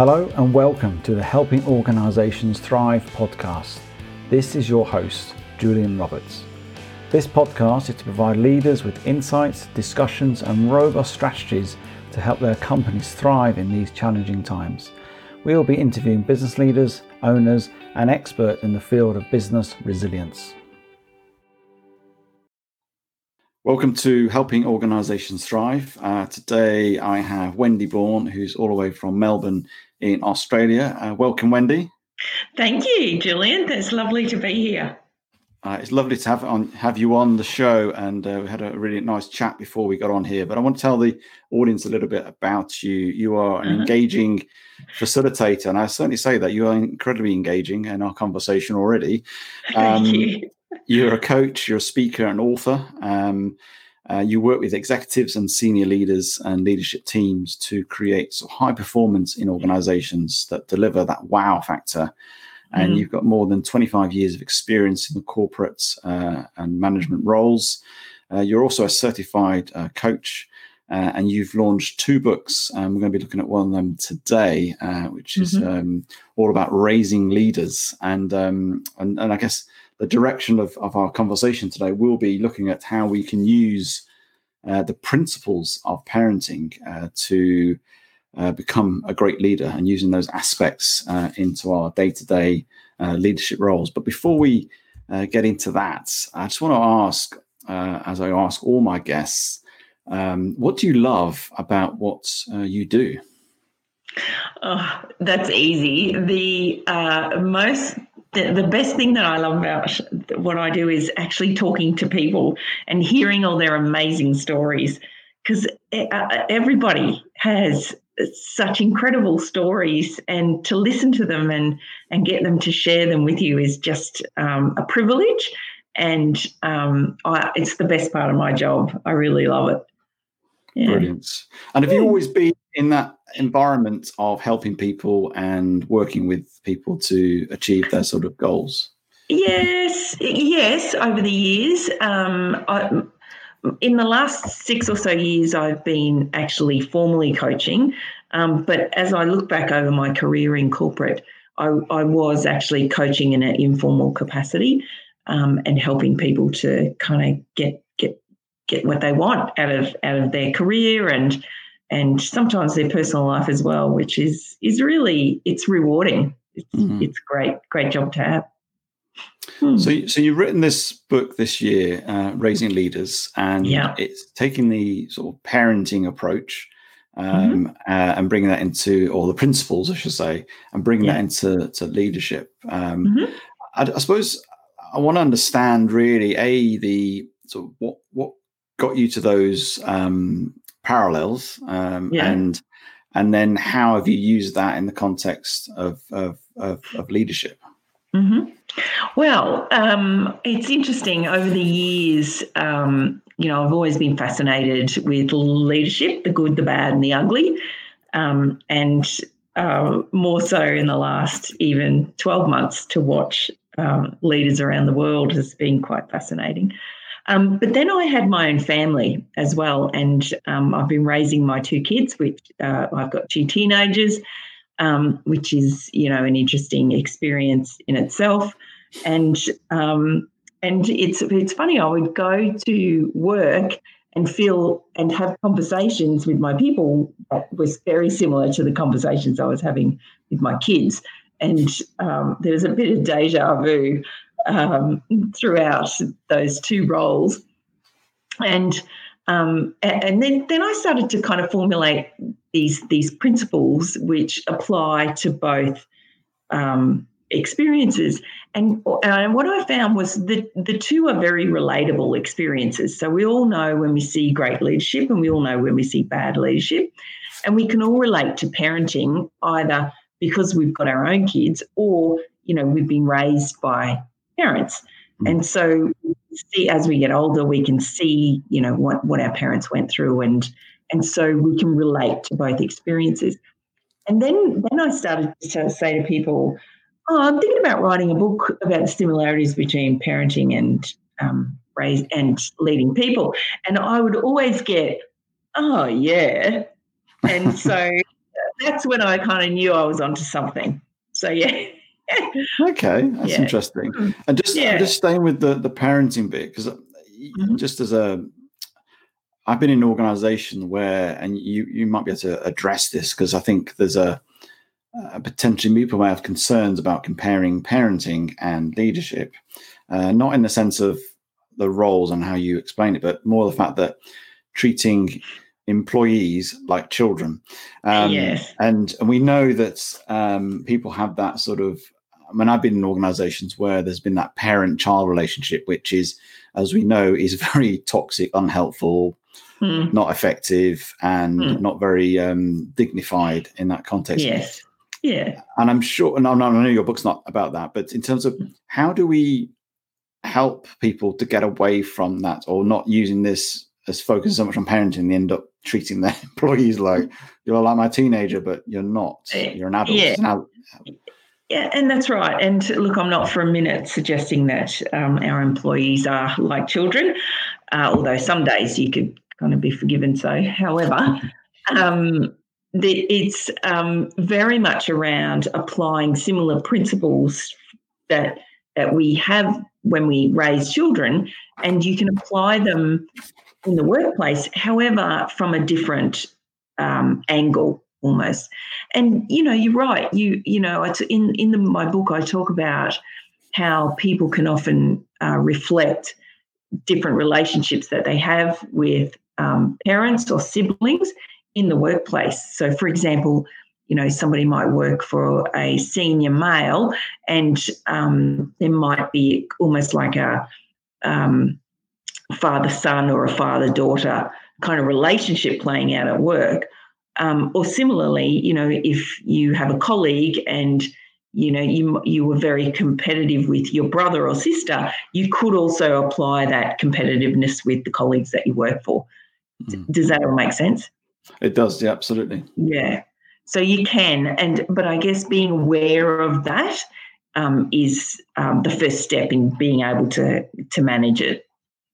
Hello and welcome to the Helping Organisations Thrive podcast. This is your host, Julian Roberts. This podcast is to provide leaders with insights, discussions, and robust strategies to help their companies thrive in these challenging times. We will be interviewing business leaders, owners, and experts in the field of business resilience. Welcome to Helping Organisations Thrive. Uh, today I have Wendy Bourne, who's all the way from Melbourne in Australia. Uh, welcome, Wendy. Thank you, Julian. It's lovely to be here. Uh, it's lovely to have on have you on the show, and uh, we had a really nice chat before we got on here. But I want to tell the audience a little bit about you. You are an uh-huh. engaging facilitator, and I certainly say that you are incredibly engaging in our conversation already. Um, Thank you. You're a coach, you're a speaker, and author. Um, uh, you work with executives and senior leaders and leadership teams to create sort of high performance in organizations that deliver that wow factor. And mm. you've got more than 25 years of experience in the corporate uh, and management roles. Uh, you're also a certified uh, coach. Uh, and you've launched two books. Um, we're going to be looking at one of them today, uh, which is mm-hmm. um, all about raising leaders. And, um, and and I guess the direction of, of our conversation today will be looking at how we can use uh, the principles of parenting uh, to uh, become a great leader and using those aspects uh, into our day to day leadership roles. But before we uh, get into that, I just want to ask, uh, as I ask all my guests, um, what do you love about what you do? Oh, that's easy. The most the, the best thing that I love about what I do is actually talking to people and hearing all their amazing stories. Because uh, everybody has such incredible stories and to listen to them and and get them to share them with you is just um, a privilege. And um, I, it's the best part of my job. I really love it. Yeah. brilliant. And have you always been in that environment of helping people and working with people to achieve their sort of goals? Yes, yes. Over the years, um, I, in the last six or so years, I've been actually formally coaching. Um, but as I look back over my career in corporate, I, I was actually coaching in an informal capacity um, and helping people to kind of get get get what they want out of out of their career and and sometimes their personal life as well, which is is really it's rewarding. It's mm-hmm. it's great great job to have. Hmm. So, so you've written this book this year, uh, Raising Leaders, and yeah. it's taking the sort of parenting approach um, mm-hmm. uh, and bringing that into, or the principles, I should say, and bringing yeah. that into to leadership. Um, mm-hmm. I, I, suppose I want to understand really a the sort of what what got you to those um, parallels um, yeah. and and then how have you used that in the context of of, of, of leadership mm-hmm. well um, it's interesting over the years um, you know i've always been fascinated with leadership the good the bad and the ugly um, and uh, more so in the last even 12 months to watch um, leaders around the world has been quite fascinating um, but then I had my own family as well, and um, I've been raising my two kids, which uh, I've got two teenagers, um, which is you know an interesting experience in itself, and um, and it's it's funny. I would go to work and feel and have conversations with my people that was very similar to the conversations I was having with my kids. And um, there was a bit of deja vu um, throughout those two roles. And um, and then, then I started to kind of formulate these these principles which apply to both um, experiences. And, and what I found was that the two are very relatable experiences. So we all know when we see great leadership, and we all know when we see bad leadership, and we can all relate to parenting either because we've got our own kids or you know we've been raised by parents. Mm. And so see as we get older, we can see, you know, what, what our parents went through and and so we can relate to both experiences. And then then I started to say to people, Oh, I'm thinking about writing a book about the similarities between parenting and um, raise and leading people. And I would always get, oh yeah. And so that's when I kind of knew I was onto something. So yeah. Okay, that's yeah. interesting. Mm. And just yeah. just staying with the the parenting bit because mm-hmm. just as a I've been in an organization where, and you you might be able to address this because I think there's a, a potentially people may have concerns about comparing parenting and leadership, uh, not in the sense of the roles and how you explain it, but more the fact that treating employees like children. Um, yes. And, and we know that um, people have that sort of. I mean, I've been in organizations where there's been that parent child relationship, which is, as we know, is very toxic, unhelpful, mm. not effective and mm. not very um, dignified in that context. Yes. Yeah. And I'm sure, and I know your book's not about that, but in terms of hmm. how do we help people to get away from that or not using this as focusing so much on parenting, they end up treating their employees like you're like my teenager, but you're not. Eh, you're an adult. Yeah. Yeah, and that's right. And look, I'm not for a minute suggesting that um, our employees are like children, uh, although some days you could kind of be forgiven so. However, um, the, it's um, very much around applying similar principles that that we have when we raise children, and you can apply them in the workplace. However, from a different um, angle almost. And you know, you're right. You you know, it's in in the, my book I talk about how people can often uh, reflect different relationships that they have with um, parents or siblings in the workplace. So, for example, you know, somebody might work for a senior male, and um, there might be almost like a um, father son or a father daughter kind of relationship playing out at work. Um, or similarly, you know, if you have a colleague and you know you you were very competitive with your brother or sister, you could also apply that competitiveness with the colleagues that you work for. Mm. Does that all make sense? It does, yeah, absolutely. Yeah. So you can, and but I guess being aware of that um, is um, the first step in being able to to manage it.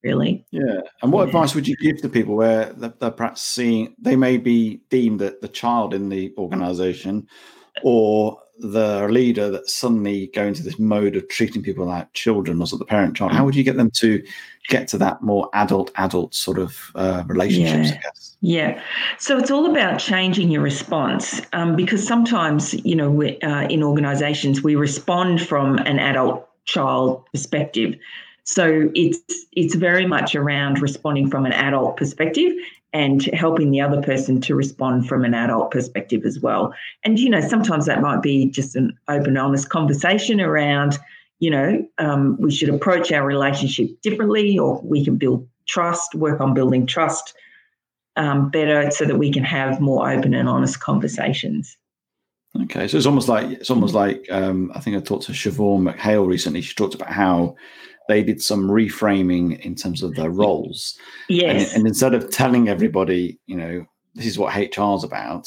Really. Yeah. And what yeah. advice would you give to people where they're, they're perhaps seeing they may be deemed that the child in the organisation, or the leader that suddenly go into this mode of treating people like children or sort of the parent child how would you get them to get to that more adult adult sort of uh, relationships yeah. yeah so it's all about changing your response um, because sometimes you know uh, in organizations we respond from an adult child perspective so it's it's very much around responding from an adult perspective and helping the other person to respond from an adult perspective as well. And, you know, sometimes that might be just an open, honest conversation around, you know, um, we should approach our relationship differently or we can build trust, work on building trust um, better so that we can have more open and honest conversations. Okay, so it's almost like it's almost like um, I think I talked to Siobhan McHale recently. She talked about how they did some reframing in terms of their roles. Yes. And, and instead of telling everybody, you know, this is what HR's about,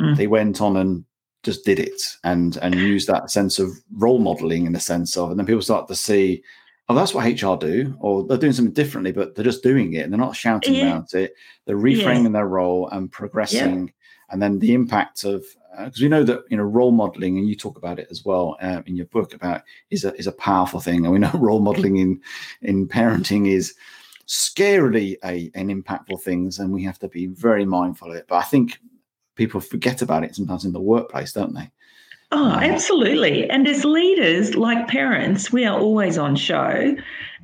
mm. they went on and just did it and and used that sense of role modeling in the sense of, and then people start to see, oh, that's what HR do, or they're doing something differently, but they're just doing it and they're not shouting yeah. about it. They're reframing yeah. their role and progressing. Yeah. And then the impact of because uh, we know that you know role modeling, and you talk about it as well uh, in your book about is a is a powerful thing, and we know role modeling in in parenting is scarily a an impactful things, and we have to be very mindful of it. But I think people forget about it sometimes in the workplace, don't they? Oh, um, absolutely. And as leaders, like parents, we are always on show,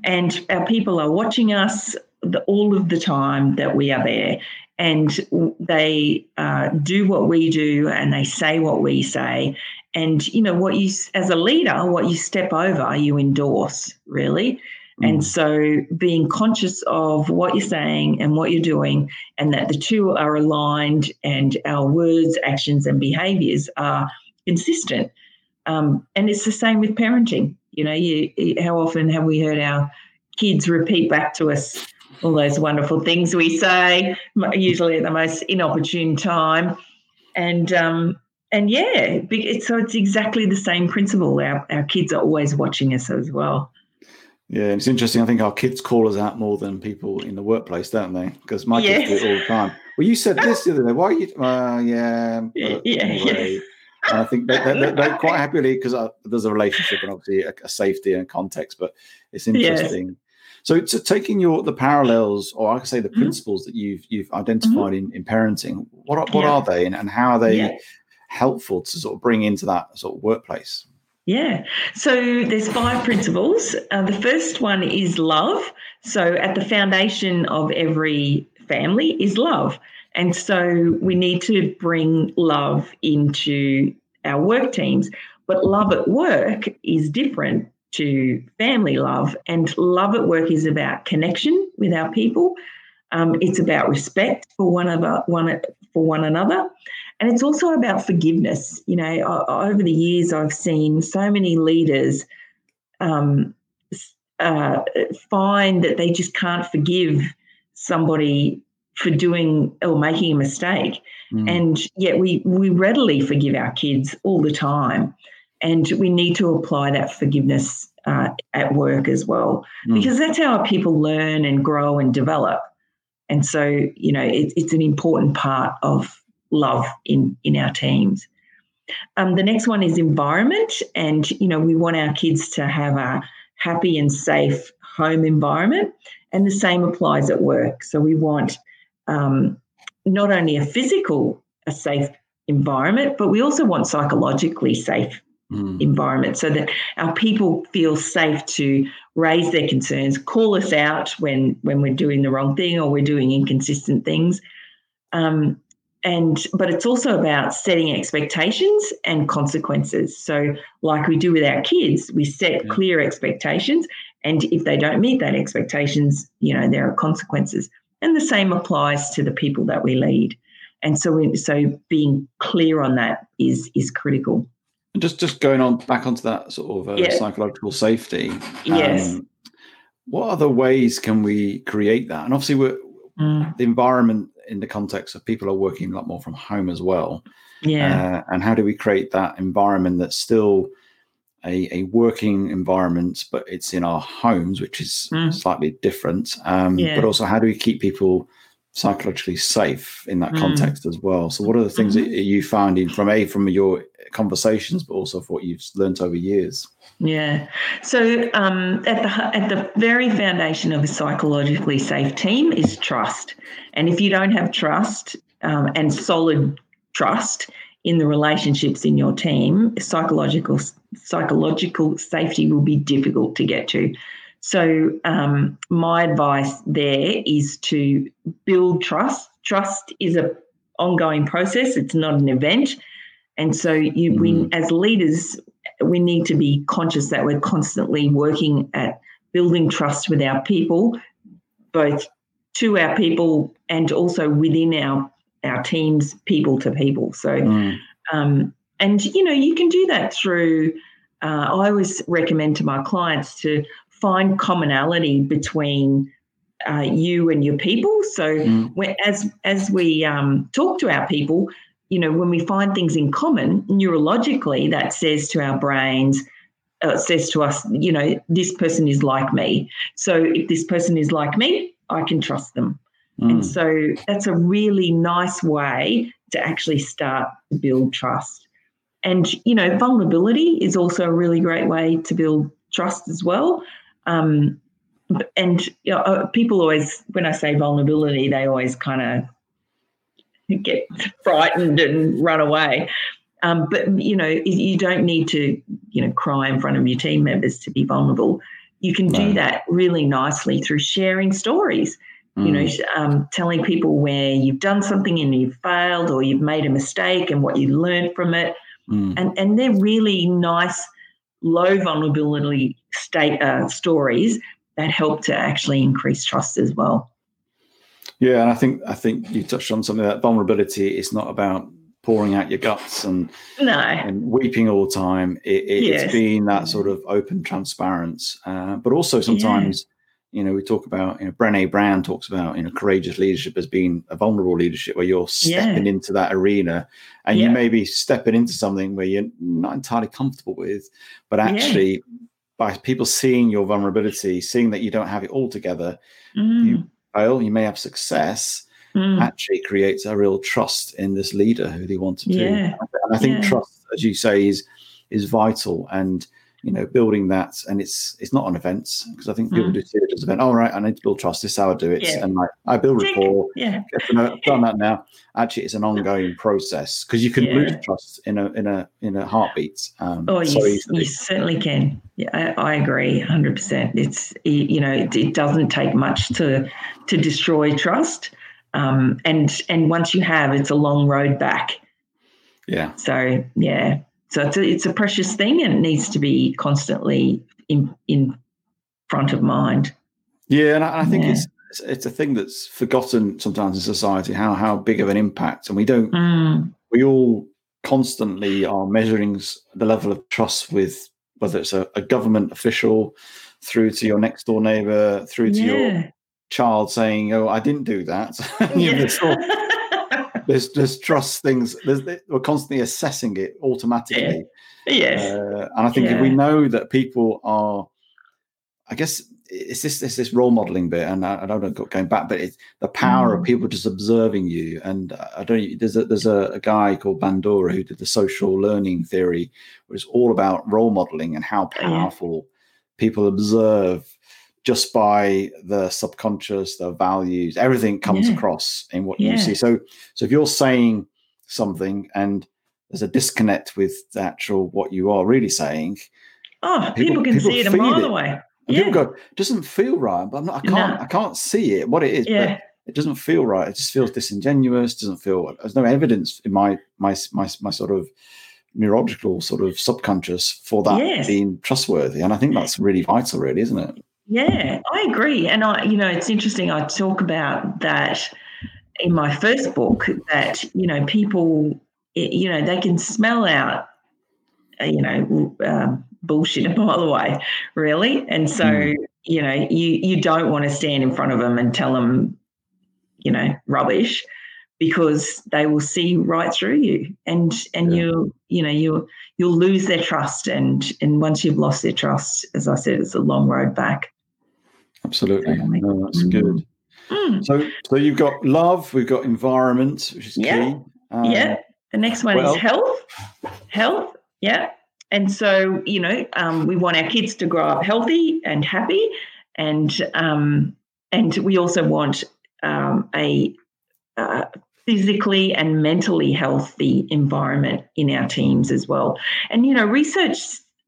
and our people are watching us the, all of the time that we are there and they uh, do what we do and they say what we say. And you know what you as a leader what you step over you endorse really. Mm. and so being conscious of what you're saying and what you're doing and that the two are aligned and our words actions and behaviors are consistent. Um, and it's the same with parenting. You know you, how often have we heard our kids repeat back to us all those wonderful things we say, usually at the most inopportune time. And um, and yeah, so it's exactly the same principle. Our, our kids are always watching us as well. Yeah, it's interesting. I think our kids call us out more than people in the workplace, don't they? Because my Yes. kids do it all the time. Well, you said this the other day. Why are you? Uh, yeah. but Yeah. And I think they, they, they, quite happily because there's a relationship and obviously a, a safety and context, but it's interesting. So, so taking your the parallels, or I could say the Mhm. principles that you've you've identified in, in parenting, what are, what Yeah. are they, and, and how are they Yeah. helpful to sort of bring into that sort of workplace? Yeah. So there's five principles. Uh, the first one is love. So at the foundation of every family is love. And so we need to bring love into our work teams. But love at work is different to family love. And love at work is about connection with our people. Um, it's about respect for one of one for one another, and it's also about forgiveness. You know, over the years, I've seen so many leaders um, uh, find that they just can't forgive somebody for doing or making a mistake, Mm. and yet we we readily forgive our kids all the time, and we need to apply that forgiveness uh, at work as well Mm. because that's how people learn and grow and develop. And so, you know, it, it's an important part of love in in our teams. Um, the next one is environment, and you know, we want our kids to have a happy and safe home environment, and the same applies at work. So we want um, not only a physical, a safe environment, but we also want psychologically safe Mm. environment so that our people feel safe to raise their concerns, call us out when when we're doing the wrong thing or we're doing inconsistent things. Um, and but it's also about setting expectations and consequences. So, like we do with our kids, we set Yeah. clear expectations, and if they don't meet that expectations, you know there are consequences. And the same applies to the people that we lead. And so, we, so being clear on that is is critical. And just just going on back onto that sort of uh, Yeah. psychological safety. Yes. um, what other ways can we create that? And obviously, we're, Mm, the environment in the context of people are working a lot more from home as well. yeah. Uh, and how do we create that environment that's still a, a working environment, but it's in our homes, which is Mm. slightly different. Um, Yeah. But also, how do we keep people psychologically safe in that Mm. context as well? So, what are the things that you found in from a from your conversations, but also for what you've learned over years? Yeah. So um, at the at the very foundation of a psychologically safe team is trust, and if you don't have trust um, and solid trust in the relationships in your team, psychological psychological safety will be difficult to get to. So um, my advice there is to build trust. Trust is a ongoing process. It's not an event. And so you we as leaders we need to be conscious that we're constantly working at building trust with our people, both to our people and also within our our teams, people to people. So, Mm. um, and you know, you can do that through. Uh, I always recommend to my clients to find commonality between uh, you and your people. So, Mm. as as we um, talk to our people, you know, when we find things in common, neurologically, that says to our brains, uh, says to us, you know, this person is like me. So if this person is like me, I can trust them. Mm. And so that's a really nice way to actually start to build trust. And, you know, vulnerability is also a really great way to build trust as well. Um, and you know, uh, people always, when I say vulnerability, they always kind of get frightened and run away. Um, but you know, you don't need to, you know, cry in front of your team members to be vulnerable. You can do that really nicely through sharing stories. You know, Mm. um, telling people where you've done something and you've failed, or you've made a mistake and what you learned from it, Mm. and and they're really nice, low vulnerability state uh, stories that help to actually increase trust as well. Yeah, and I think I think you touched on something that vulnerability is not about pouring out your guts and, No, and weeping all the time. It, it, Yes. It's being that sort of open transparency, uh, but also sometimes, you know, we talk about you know Brené Brown talks about you know courageous leadership as being a vulnerable leadership where you're stepping into that arena and you may be stepping into something where you're not entirely comfortable with, but Yeah. actually by people seeing your vulnerability, seeing that you don't have it all together, Mm. you fail, you may have success, Mm. actually creates a real trust in this leader who they want to do. Yeah. And I think Yeah. trust, as you say, is is vital and you know building that and it's it's not an event because I think people Mm. do see it as an event. All right, I need to build trust. This is how I do it, Yeah. and like I build rapport. Yeah. Get to know, I've done that now. Actually, it's an ongoing process because you can Yeah. lose trust in a in a in a heartbeat. Um, Oh, so you, you certainly can. Yeah, I, I agree, hundred percent. It's you know it, it doesn't take much to to destroy trust, um, and and once you have, it's a long road back. Yeah, So yeah, so it's a, it's a precious thing, and it needs to be constantly in in front of mind. yeah, and I, I think Yeah. it's it's a thing that's forgotten sometimes in society how how big of an impact, and we don't Mm, we all constantly are measuring the level of trust with whether it's a, a government official through to your next door neighbor through to your child saying oh i didn't do that. Know, there's, there's trust things there's, we're constantly assessing it automatically yes. uh, and i think if we know that people are i guess it's this it's this role modeling bit and i, I don't know going back but it's the power of Mm. people just observing you and i don't there's a there's a, a guy called bandura who did the social learning theory which is all about role modeling and how Oh, yeah. powerful people observe just by the subconscious the values everything comes Yeah. across in what Yeah. you see so so if you're saying something and there's a disconnect with the actual what you are really saying oh, people- people, can people see it a mile it. away. Yeah. people go, doesn't feel right, but I'm not, I can't, No. I can't see it, what it is, Yeah. but it doesn't feel right. It just feels disingenuous. Doesn't feel. There's no evidence in my my my my sort of neurological sort of subconscious for that Yes. being trustworthy, and I think that's really vital, really, isn't it? Yeah, I agree. And I, you know, it's interesting. I talk about that in my first book that, you know, people, you know, they can smell out, uh, you know, um, bullshit a mile away, really. And so, Mm. you know, you, you don't want to stand in front of them and tell them, you know, rubbish because they will see right through you and and Yeah. you you know you you'll lose their trust and and once you've lost their trust as i said it's a long road back Absolutely. No, that's Mm. good. Mm, So, so you've got love, we've got environment, which is Yeah. key. Um, yeah. The next one well- is health. Health. Yeah. And so, you know, um, we want our kids to grow up healthy and happy. And um, and we also want um, a uh, physically and mentally healthy environment in our teams as well. And, you know, research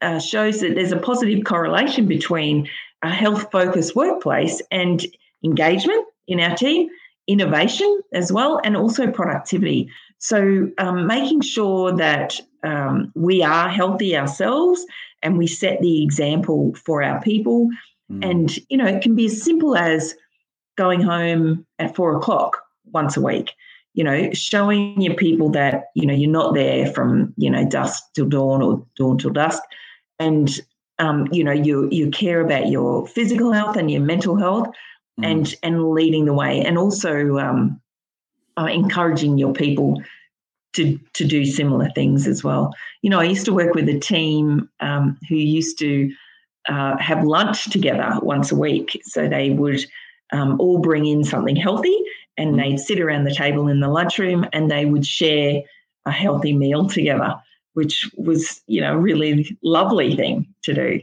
uh, shows that there's a positive correlation between a health focused workplace and engagement in our team, innovation as well, and also productivity. So, um, making sure that um, we are healthy ourselves and we set the example for our people. mm, And, you know, it can be as simple as going home at four o'clock once a week, you know, showing your people that, you know, you're not there from, you know, dusk till dawn or dawn till dusk. And, um, you know, you, you care about your physical health and your mental health mm. and and leading the way, and also um, uh, encouraging your people to to do similar things as well. You know, I used to work with a team um, who used to uh, have lunch together once a week, so they would um, all bring in something healthy, and Mm. they'd sit around the table in the lunchroom, and they would share a healthy meal together, which was you know a really lovely thing to do.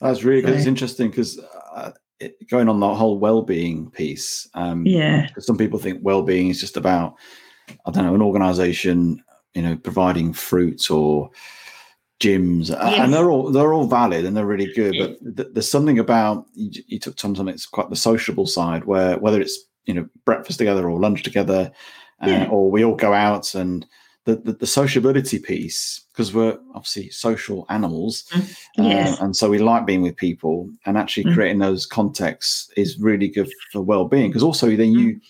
That's really good. It's interesting because uh, it, going on the whole well-being piece. Um, Yeah, some people think well-being is just about i don't know an organization you know providing fruit or gyms Yes. and they're all they're all valid and they're really good Yeah. but th- there's something about you, you took on something that's quite the sociable side where whether it's you know breakfast together or lunch together uh, Yeah. or we all go out and the, the, the sociability piece because we're obviously social animals Mm. uh, and so we like being with people and actually Mm. creating those contexts is really good for well-being because also then Mm. you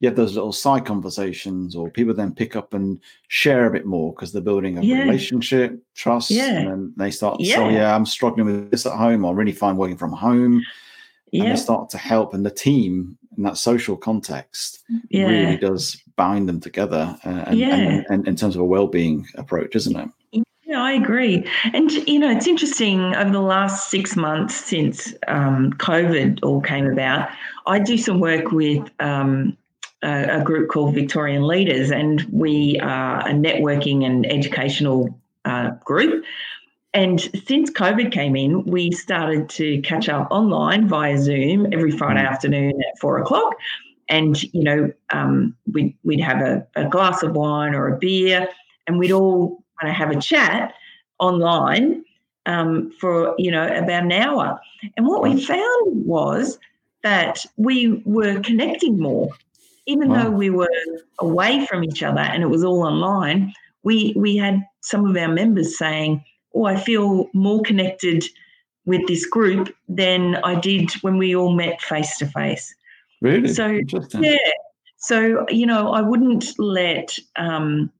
you have those little side conversations or people then pick up and share a bit more because they're building a Yeah. relationship trust Yeah. and then they start to say oh Yeah. yeah i'm struggling with this at home i really find working from home and yeah, they start to help and the team in that social context yeah. really does bind them together uh, and, Yeah. and, and in terms of a well-being approach isn't it Yeah, I agree. And, you know, it's interesting over the last six months since um, COVID all came about, I do some work with um, a, a, group called Victorian Leaders, and we are a networking and educational uh, group. And since COVID came in, we started to catch up online via Zoom every Friday mm. afternoon at four o'clock. And, you know, um, we'd, we'd have a, a glass of wine or a beer, and we'd all kind of have a chat online um, for you know about an hour. And what we found was that we were connecting more, even wow. though we were away from each other and it was all online. We we had some of our members saying, "Oh, I feel more connected." with this group than I did when we all met face to face. Really? So yeah. So you know, I wouldn't let um,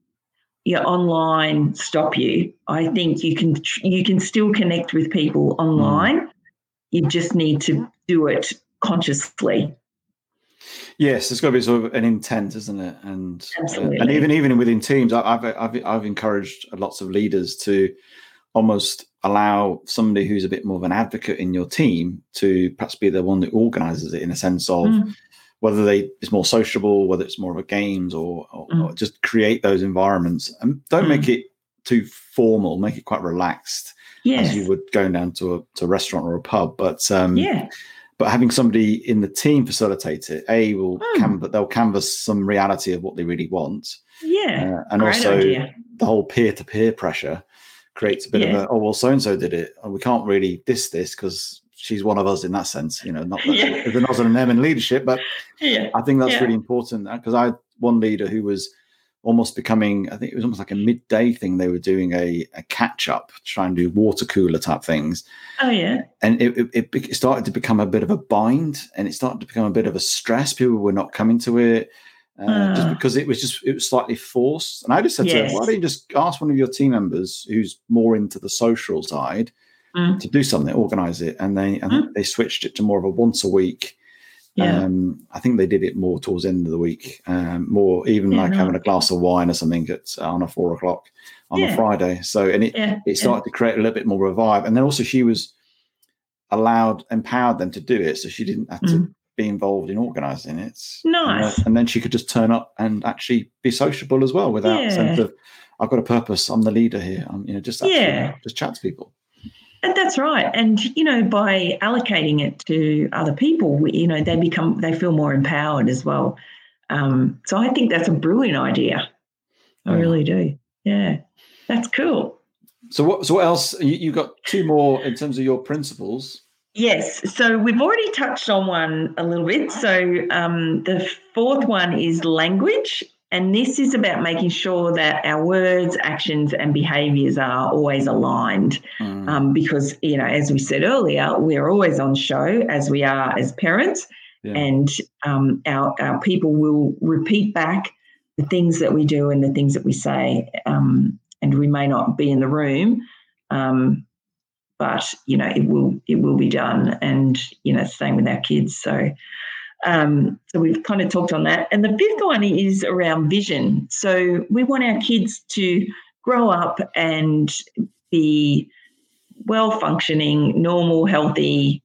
your online stop you. I think you can you can still connect with people online. Mm. You just need to do it consciously. Yes, there's got to be sort of an intent, isn't it? And uh, and even even within teams, I've I've I've encouraged lots of leaders to almost allow somebody who's a bit more of an advocate in your team to perhaps be the one that organizes it in a sense of mm whether they it's more sociable, whether it's more of a games or, or, mm. or just create those environments and don't mm. make it too formal, make it quite relaxed yes. as you would going down to a to a restaurant or a pub. But um, yeah. But having somebody in the team facilitate it, a will mm. canvas they'll canvas some reality of what they really want. Yeah, uh, and also idea. the whole peer to peer pressure creates a bit yeah. of a oh well so and so did it and we can't really diss this because she's one of us in that sense. You know, not that yeah. there's an us and them in leadership, but yeah. I think that's yeah. really important because I had one leader who was almost becoming, I think it was almost like a midday thing. They were doing a, a catch up, trying to do water cooler type things. Oh yeah, and it, it, it started to become a bit of a bind, and it started to become a bit of a stress. People were not coming to it. Uh, uh. Just ah. because it was just it was slightly forced, and I just said yes. to her, "Why don't you just ask one of your team members who's more into the social side, mm. to do something, organize it, and they and mm. they switched it to more of a once a week. Yeah. Um, I think they did it more towards the end of the week, um, more even yeah, like no. having a glass of wine or something at on a four o'clock on yeah. a Friday. So and it it started to create a little bit more revive, and then also she was allowed empowered them to do it, so she didn't have to mm. Be involved in organizing it. Nice. And, uh, and, then she could just turn up and actually be sociable as well without yeah. sense of I've got a purpose. I'm the leader here. I'm you know just actually, yeah. just chat to people. And that's right. And, you know, by allocating it to other people, you know, they become, they feel more empowered as well. Um, so I think that's a brilliant idea. I really do. Yeah. That's cool. So what, so what else? You, you got two more in terms of your principles. Yes. So we've already touched on one a little bit. So um, the fourth one is language. And this is about making sure that our words, actions, and behaviors are always aligned. Mm. Um, because, you know, as we said earlier, we're always on show as we are as parents. Yeah. And um, our, our people will repeat back the things that we do and the things that we say. Um, and we may not be in the room, um, but, you know, it will it will be done. And, you know, same with our kids. So, um, so we've kind of talked on that. And the fifth one is around vision. So we want our kids to grow up and be well functioning, normal, healthy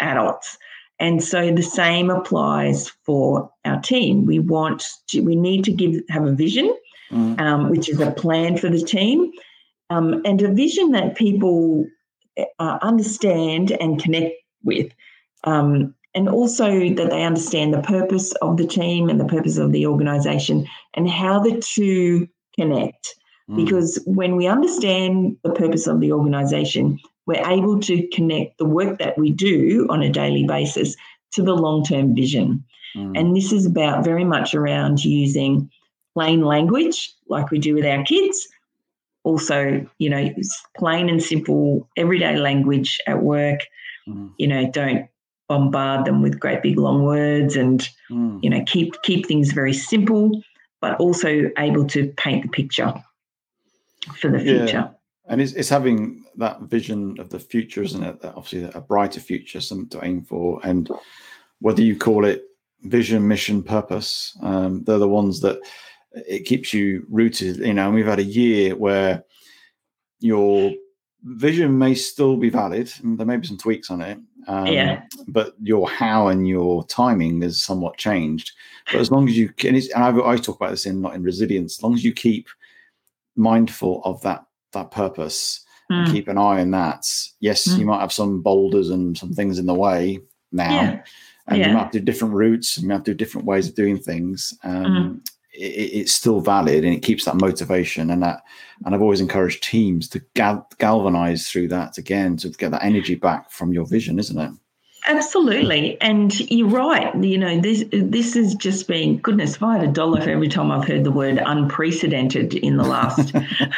adults. And so the same applies for our team. We want to, we need to give have a vision, mm. um, which is a plan for the team, um, and a vision that people uh, understand and connect with. Um, and also that they understand the purpose of the team and the purpose of the organization and how the two connect. Mm. Because when we understand the purpose of the organization, we're able to connect the work that we do on a daily basis to the long term vision. Mm. And this is about very much around using plain language like we do with our kids. Also, you know, plain and simple everyday language at work. Mm. You know, don't bombard them with great big long words and mm. you know keep keep things very simple but also able to paint the picture for the future yeah. and it's, it's having that vision of the future isn't it that obviously a brighter future something to aim for and whether you call it vision mission purpose um, they're the ones that it keeps you rooted you know and we've had a year where your vision may still be valid. There may be some tweaks on it. Um, yeah. But your how and your timing is somewhat changed. But as long as you can, and, and I, I talk about this in not in resilience. As long as you keep mindful of that that purpose mm. and hmm. keep an eye on that. Yes, mm. you might have some boulders and some things in the way now. Yeah. And yeah. you might have to do different routes and you have to do different ways of doing things. Um, mm it's still valid and it keeps that motivation and that and i've always encouraged teams to gal- galvanize through that again to get that energy back from your vision isn't it Absolutely, and you're right. You know, this this has just been goodness. If I had a dollar for every time I've heard the word unprecedented in the last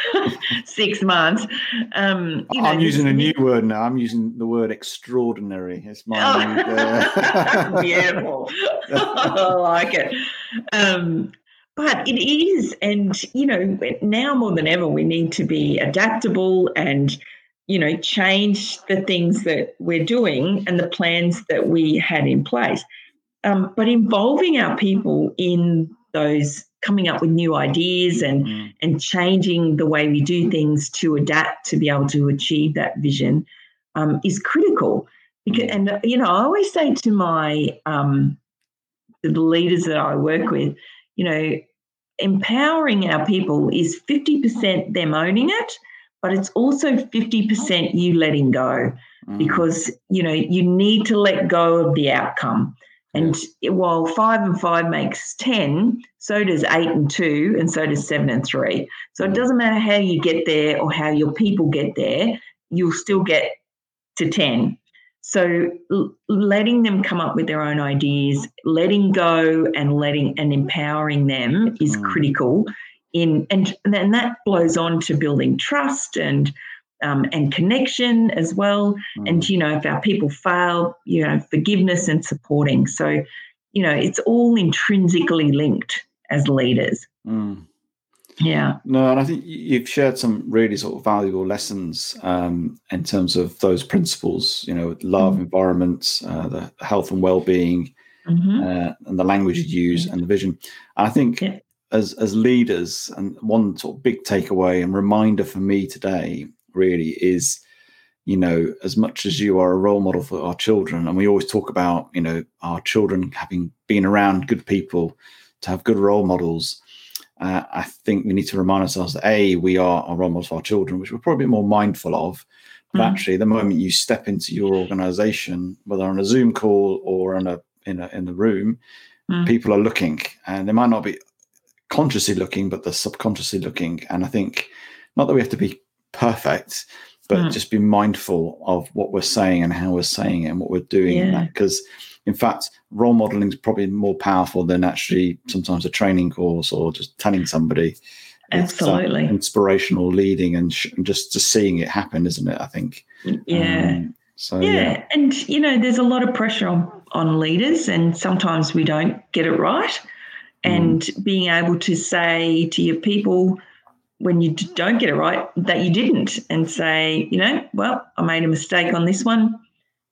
six months, um, you know, I'm using a new word now. I'm using the word extraordinary. It's my oh. beautiful. I like it. Um, but it is, and you know, now more than ever, we need to be adaptable and you know change the things that we're doing and the plans that we had in place. Um, but involving our people in those coming up with new ideas and mm. and changing the way we do things to adapt to be able to achieve that vision um, is critical. Because, mm. and you know, I always say to my um, the leaders that I work with, you know, empowering our people is 50% them owning it, but it's also 50% you letting go mm. because, you know, you need to let go of the outcome. And while five and five makes 10, so does eight and two, and so does seven and three. So it mm. doesn't matter how you get there or how your people get there, you'll still get to 10. So l- letting them come up with their own ideas, letting go and letting and empowering them is mm. critical in and then that blows on to building trust and um, and connection as well. Mm. And you know, if our people fail, you know, forgiveness and supporting. So, you know, it's all intrinsically linked as leaders. Mm. Yeah. No, and I think you've shared some really sort of valuable lessons um, in terms of those principles. You know, love, mm-hmm. environment, uh, the health and well-being, mm-hmm. uh, and the language you use, and the vision. And I think yeah. as as leaders, and one sort of big takeaway and reminder for me today really is, you know, as much as you are a role model for our children, and we always talk about, you know, our children having been around good people to have good role models uh, I think we need to remind ourselves that a we are our role models for our children, which we're probably more mindful of. But mm. actually, the moment you step into your organization, whether on a Zoom call or in a in a in the room, mm. people are looking, and they might not be consciously looking, but they're subconsciously looking. And I think not that we have to be perfect, but mm. just be mindful of what we're saying and how we're saying it and what we're doing. Yeah. Because in fact, role modeling is probably more powerful than actually sometimes a training course or just telling somebody. Absolutely. inspirational leading and, sh- and, just just seeing it happen, isn't it? I think. Yeah. Um, so yeah. yeah, and you know, there's a lot of pressure on on leaders, and sometimes we don't get it right. And mm. being able to say to your people when you don't get it right that you didn't, and say, you know, well, I made a mistake on this one.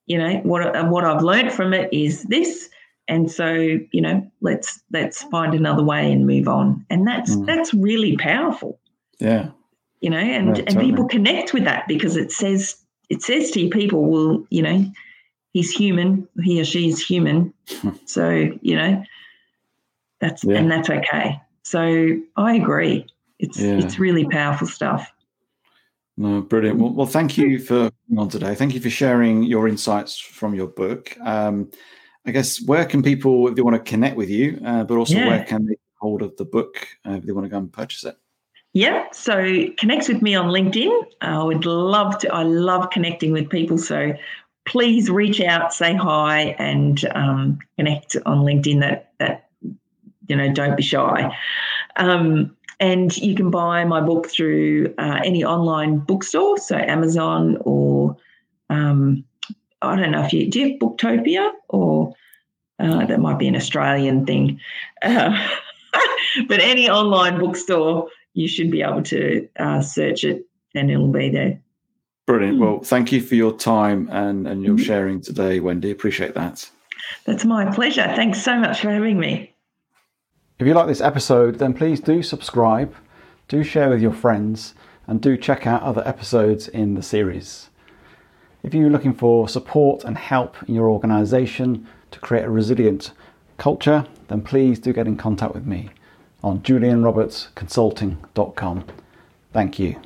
You know what what I've learned from it is this. And so you know let's let's find another way and move on. And that's mm. that's really powerful. Yeah. You know and yeah, and people connect with that because it says it says to people well you know he's human he or she is human. So you know that's yeah. and that's okay. So i agree it's yeah. it's really powerful stuff no, brilliant. Well, well, thank you for coming on today. Thank you for sharing your insights from your book. Um, I guess where can people, if they want to connect with you, uh, but also yeah. where can they hold of the book uh, if they want to go and purchase it? Yeah, so connect with me on LinkedIn. I would love to. I love connecting with people. So please reach out, say hi, and um, connect on LinkedIn. That that you know, don't be shy. Um, and you can buy my book through uh, any online bookstore, so Amazon or um, I don't know if you do you have Booktopia or uh, that might be an Australian thing. Uh, but any online bookstore, you should be able to uh, search it and it'll be there. Brilliant. Well, thank you for your time and, and your mm-hmm. sharing today, Wendy. Appreciate that. That's my pleasure. Thanks so much for having me. If you like this episode, then please do subscribe, do share with your friends, and do check out other episodes in the series. If you're looking for support and help in your organisation to create a resilient culture, then please do get in contact with me on julianrobertsconsulting.com. Thank you.